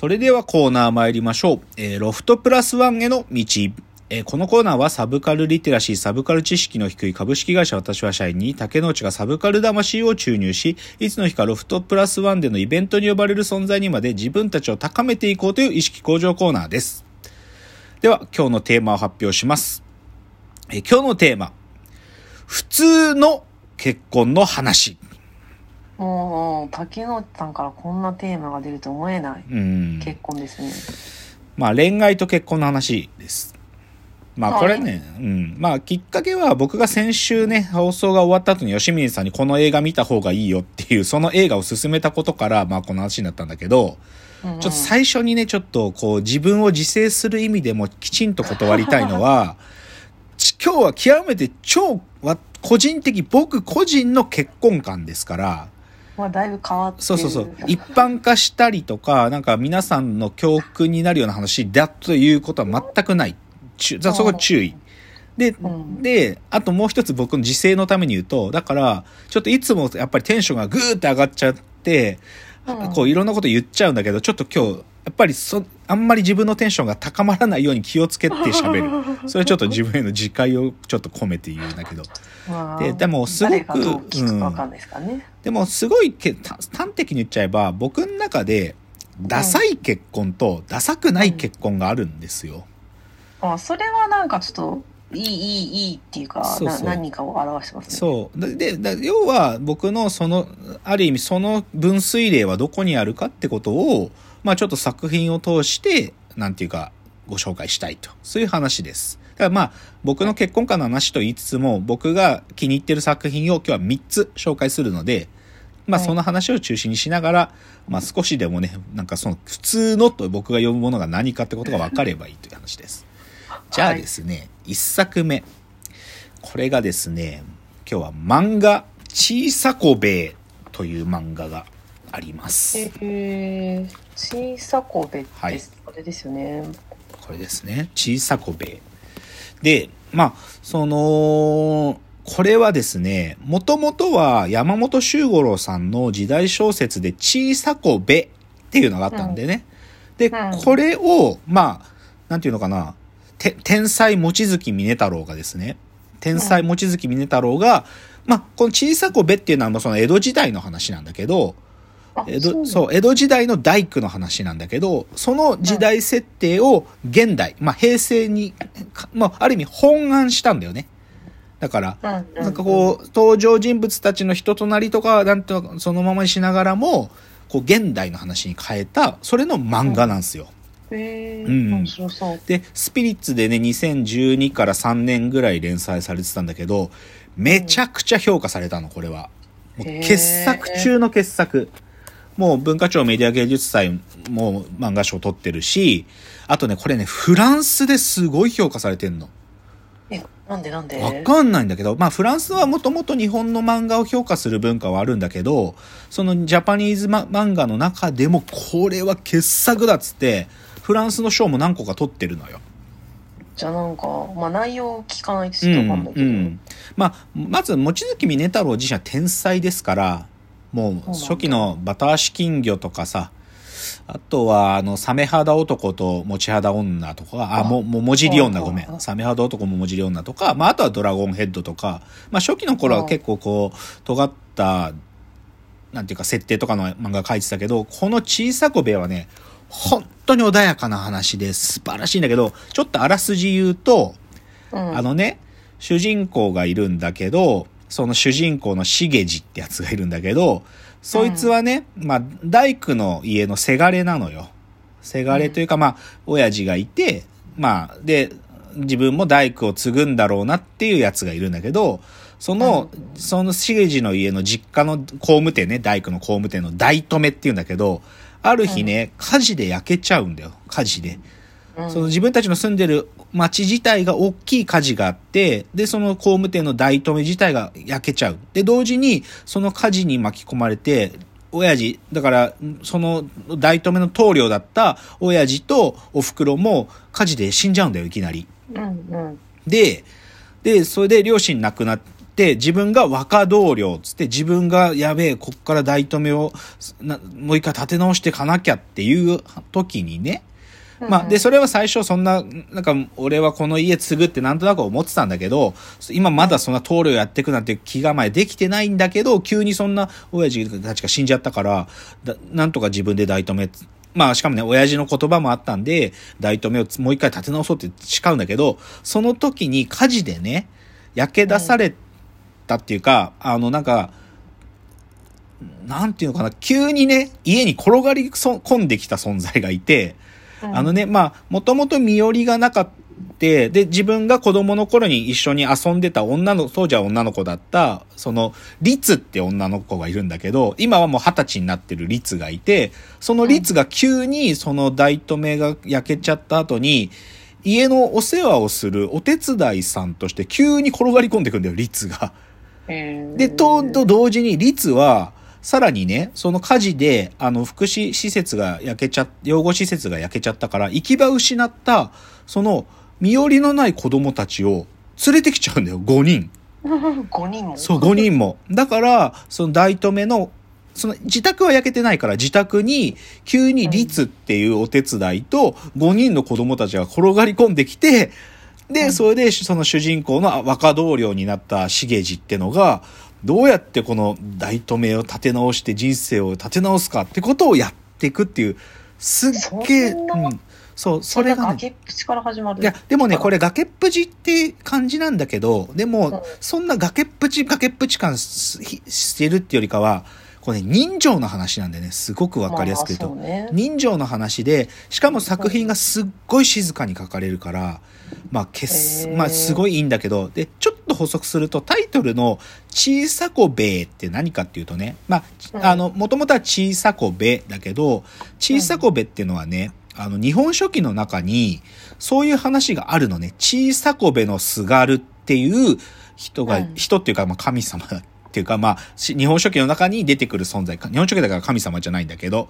それではコーナー参りましょう。えーロフトプラスワンへの道。えーこのコーナーはサブカルリテラシー、サブカル知識の低い株式会社私は社員に竹之内がサブカル魂を注入し、いつの日かロフトプラスワンでのイベントに呼ばれる存在にまで自分たちを高めていこうという意識向上コーナーです。では、今日のテーマを発表します。えー今日のテーマ。普通の結婚の話。もう竹野内さんからこんなテーマが出ると思えないうん。結婚ですね。まあ恋愛と結婚の話です。まあはいこれね、うん。まあきっかけは僕が先週ね、放送が終わった後に吉水さんにこの映画見た方がいいよっていう、その映画を勧めたことから、まあこの話になったんだけど、うんうんちょっと最初にね、ちょっとこう自分を自制する意味でもきちんと断りたいのは、ち 今日は極めて超わ個人的、僕個人の結婚観ですから、まあだいぶ変わってる。そうそうそう。一般化したりとか、なんか皆さんの教訓になるような話だということは全くない。ちゅそこ注意。で、うんで、あともう一つ僕の自制のために言うと、だから、ちょっといつもやっぱりテンションがグーって上がっちゃって、うんこういろんなこと言っちゃうんだけど、ちょっと今日、やっぱりそ、あんまり自分のテンションが高まらないように気をつけて喋る。それはちょっと自分への自戒をちょっと込めて言うんだけど。まあででもすごくうんでもすごいけた端的に言っちゃえば僕の中でダサい結婚とダサくない結婚があるんですよ。あそれはなんかちょっといいいいいいっていうか何かを表してますね。そう。で、要は僕のその、ある意味その分水嶺はどこにあるかってことを、まあちょっと作品を通して、なんていうか、ご紹介したいと。そういう話です。だからまあ僕の結婚観の話と言いつつも、僕が気に入ってる作品を今日は3つ紹介するので、まあはいその話を中心にしながら、まあ少しでもね、なんかその普通のと僕が呼ぶものが何かってことが分かればいいという話です。じゃあですね、一作目。これがですね、今日は漫画、小さこべえという漫画があります。へえ小さこべはいあれですよね。これですね、小さこべえ。で、まあ、その、これはですね、もともとは山本周五郎さんの時代小説で小さこべっていうのがあったんでね。で、うんこれを、まあ、なんていうのかな、て天才望月峰太郎がですね、天才望月峰太郎が、まあ、この小さこべっていうのはもうその江戸時代の話なんだけど、あ江戸そう江戸時代の大工の話なんだけどその時代設定を現代、まあ、平成に、かまあ、ある意味本案したんだよねだからなんかこう登場人物たちの人となりとかなんとかそのままにしながらもこう現代の話に変えたそれの漫画なんですよ。へえうん。でスピリッツでね2012から3年ぐらい連載されてたんだけどめちゃくちゃ評価されたのこれは。もう傑作中の傑作。もう文化庁メディア芸術祭も漫画賞取ってるし、あとね、これね、フランスですごい評価されてんの。えなんでなんで？わかんないんだけど、まあフランスはもともと日本の漫画を評価する文化はあるんだけど、そのジャパニーズマ漫画の中でもこれは傑作だっつって、フランスの賞も何個か取ってるのよ。じゃあなんか、まあ内容を聞かないとうちょっとわかんないけど。ん。まあ、まず、望月峰太郎自身は天才ですから、もう初期のバタ足金魚とかさ、あとは、あの、サメ肌男と持ち肌女とか、あ、あも、も、もじり女、ごめん。サメ肌男ももじり女とか、まあ、あとはドラゴンヘッドとか、まあ、初期の頃は結構こう、尖った、なんていうか、設定とかの漫画書いてたけど、この小さこべはね、本当に穏やかな話で素晴らしいんだけど、ちょっとあらすじ言うと、うん。あのね、主人公がいるんだけど、その主人公のしげじってやつがいるんだけど、そいつはね、まあ、大工の家のせがれなのよ。せがれというか、まあ、親父がいて、まあ、で、自分も大工を継ぐんだろうなっていうやつがいるんだけど、その、そのしげじの家の実家の工務店ね、大工の工務店の大止めっていうんだけど、ある日ね、火事で焼けちゃうんだよ。火事で。うんその自分たちの住んでる町自体が大きい火事があって、で、その工務店の大止め自体が焼けちゃう。で、同時に、その火事に巻き込まれて、親父、だから、その大止めの棟梁だった親父とお袋も火事で死んじゃうんだよ、いきなり。うんうんで、で、それで両親亡くなって、自分が若同僚つって自分がやべえ、こっから大止めをなもう一回立て直していかなきゃっていう時にね、まあ、で、それは最初そんな、なんか、俺はこの家継ぐってなんとなく思ってたんだけど、今まだそんな棟梁やっていくなんて気構えできてないんだけど、急にそんな親父たちが死んじゃったから、だなんとか自分で大止め、まあしかもね、親父の言葉もあったんで、大止めをもう一回立て直そうって誓うんだけど、その時に火事でね、焼け出されたっていうか、あのなんか、なんていうのかな、急にね、家に転がり込んできた存在がいて、あのね、まあ、もともと身寄りがなかった、で、自分が子供の頃に一緒に遊んでた女の、当時は女の子だった、その、律って女の子がいるんだけど、今はもう二十歳になってる律がいて、その律が急にその大止めが焼けちゃった後に、家のお世話をするお手伝いさんとして急に転がり込んでくんだよ、律が。で、と、と同時に律は、さらにね、その火事で、あの、福祉施設が焼けちゃ、養護施設が焼けちゃったから、行き場失った、その、身寄りのない子供たちを連れてきちゃうんだよ、5人。5人も？そう、5人も。だから、その大止めの、その自宅は焼けてないから自宅に急に律っていうお手伝いと5人の子供たちが転がり込んできて、で、それでその主人公の若同僚になった茂地ってのが、どうやってこの大止めを立て直して人生を立て直すかってことをやっていくっていう、すっげえ、うん。そう、それが、ね、崖っぷちから始まる。いや、でもね、これ崖っぷちって感じなんだけど、でも、そんな崖っぷち、崖っぷち感してるってよりかは、これね、人情の話なんでね、すごくわかりやすく言うと、ね、人情の話で、しかも作品がすっごい静かに書かれるから、まあ、けす、まあ、すごいいいんだけど、で、ちょっと補足すると、タイトルの、小さこべって何かっていうとね、まあ、あの、もともとは小さこべだけど、小さこべっていうのはね、あの、日本書紀の中に、そういう話があるのね。小さこべのすがるっていう人が、うん、人っていうか、まあ、神様っていうか、まあ、日本書紀の中に出てくる存在。日本書紀だから神様じゃないんだけど、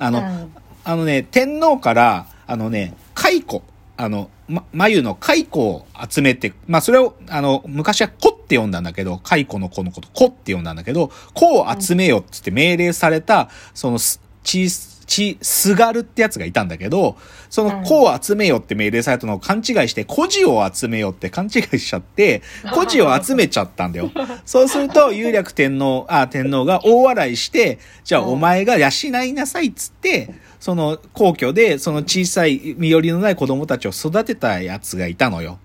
あの、うん、あのね、天皇から、あのね、蚕、あの、ま、眉の蚕を集めて、まあ、それを、あの、昔は子って呼んだんだけど、蚕の子のこと、子って呼んだんだけど、子を集めよってって命令された、その、小ち、すがるってやつがいたんだけど、その子を集めよって命令されたのを勘違いして、孤児を集めよって勘違いしちゃって、孤児を集めちゃったんだよ。そうすると、有略天皇、あ、天皇が大笑いして、じゃあお前が養いなさいっつって、その皇居で、その小さい身寄りのない子供たちを育てたやつがいたのよ。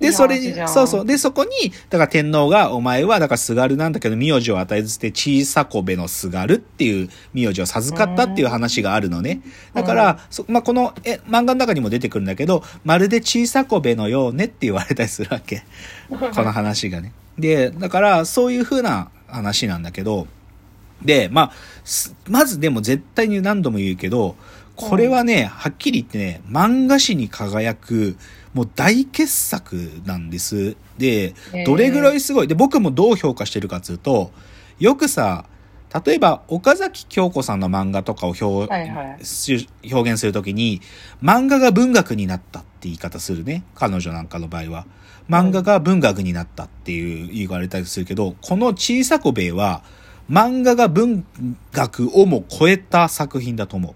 で、それに、そうそう。で、そこに、だから天皇が、お前は、だからすがるなんだけど、名字を与えずて、小さこべのすがるっていう名字を授かったっていう話があるのね。だから、そまあ、この、え、漫画の中にも出てくるんだけど、まるで小さこべのようねって言われたりするわけ。この話がね。で、だから、そういう風な話なんだけど、で、まあ、まずでも絶対に何度も言うけど、これはね、はっきり言ってね、漫画史に輝く、もう大傑作なんです。で、どれぐらいすごい？で、僕もどう評価してるかっていうと、よくさ、例えば、岡崎京子さんの漫画とかを表,、はいはい、表現するときに、漫画が文学になったって言い方するね。彼女なんかの場合は。漫画が文学になったっていう言われたりするけど、この小さこべえは、漫画が文学をも超えた作品だと思う。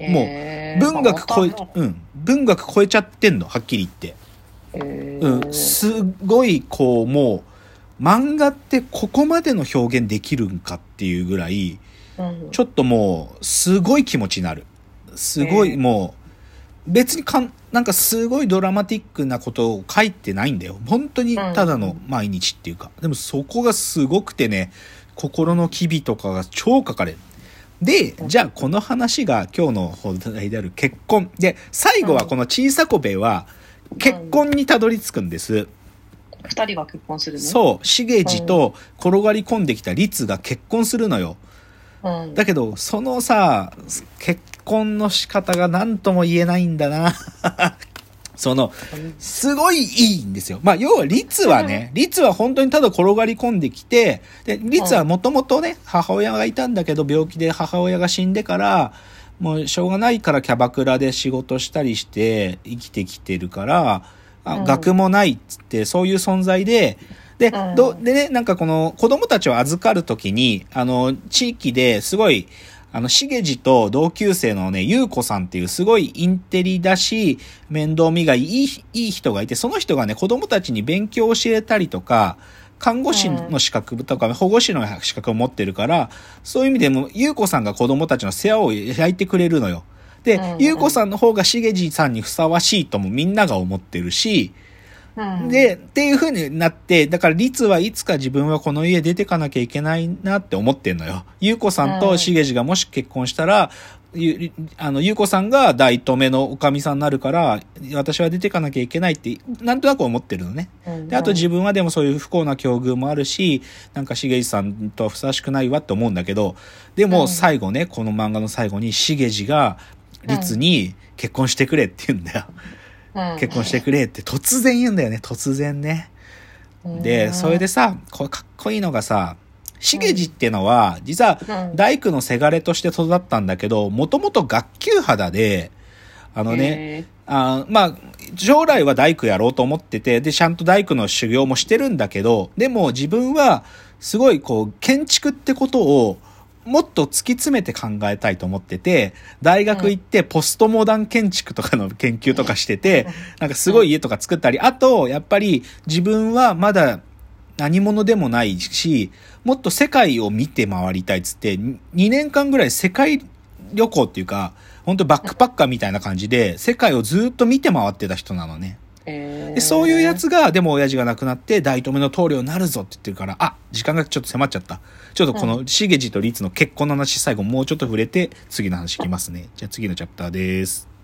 もう、文学超え、うん、文学超えちゃってんの、はっきり言って。うん、すごい、こう、もう、漫画ってここまでの表現できるんかっていうぐらい、ちょっともう、すごい気持ちになる。すごい、もう、別にかん、なんかすごいドラマティックなことを書いてないんだよ。本当にただの毎日っていうか。でもそこがすごくてね、心の機微とかが超書かれる。で、じゃあこの話が今日の本題である結婚。で、最後はこの小さこべは結婚にたどり着くんです。二人が結婚するの？そう。しげじと転がり込んできた律が結婚するのよ。うん、だけど、そのさ、結婚の仕方が何とも言えないんだな。その、すごいいいんですよ。まあ、要は、律はね、律は本当にただ転がり込んできて、で、律はもともとね、母親がいたんだけど、病気で母親が死んでから、もうしょうがないからキャバクラで仕事したりして生きてきてるから、あ学もないっつって、そういう存在で、で、うん。ど、でね、なんかこの子供たちを預かるときに、あの、地域ですごい、あの、しげじと同級生のね、ゆうこさんっていうすごいインテリだし、面倒見がいい、いい人がいて、その人がね、子供たちに勉強を教えたりとか、看護師の資格とか、保護士の資格を持ってるから、そういう意味でも、ゆうこさんが子供たちの世話を焼いてくれるのよ。でうん、ゆうこさんの方がしげじさんにふさわしいともみんなが思ってるし、うん、で、っていう風になって、だから律はいつか自分はこの家出てかなきゃいけないなって思ってんのよ。ゆうこさんうんとしげじがもし結婚したら、ゆ、あの、ゆうこさんが大止めのおかみさんになるから、私は出てかなきゃいけないって、なんとなく思ってるのね。うん、で、あと自分はでもそういう不幸な境遇もあるし、なんかしげじさんとはふさわしくないわって思うんだけど、でもうん最後ね、この漫画の最後にしげじが律に結婚してくれって言うんだよ。うん、結婚してくれって突然言うんだよね、突然ね。で、それでさ、これかっこいいのがさ、しげじってのは、実はうん。大工のせがれとして育ったんだけど、もともと学級肌で、あのね、ね、あまあ、将来は大工やろうと思ってて、で、ちゃんと大工の修行もしてるんだけど、でも自分は、すごいこう、建築ってことを、もっと突き詰めて考えたいと思ってて、大学行ってポストモダン建築とかの研究とかしてて、なんかすごい家とか作ったり、あと、やっぱり自分はまだ何者でもないし、もっと世界を見て回りたいっつって、2年間ぐらい世界旅行っていうか、本当バックパッカーみたいな感じで、世界をずっと見て回ってた人なのね。えーで、そういうやつが、でも親父が亡くなって、大止めの棟梁になるぞって言ってるから、あ、時間がちょっと迫っちゃった。ちょっとこの、しげじと律の結婚の話、最後もうちょっと触れて、次の話いきますね。じゃあ次のチャプターです。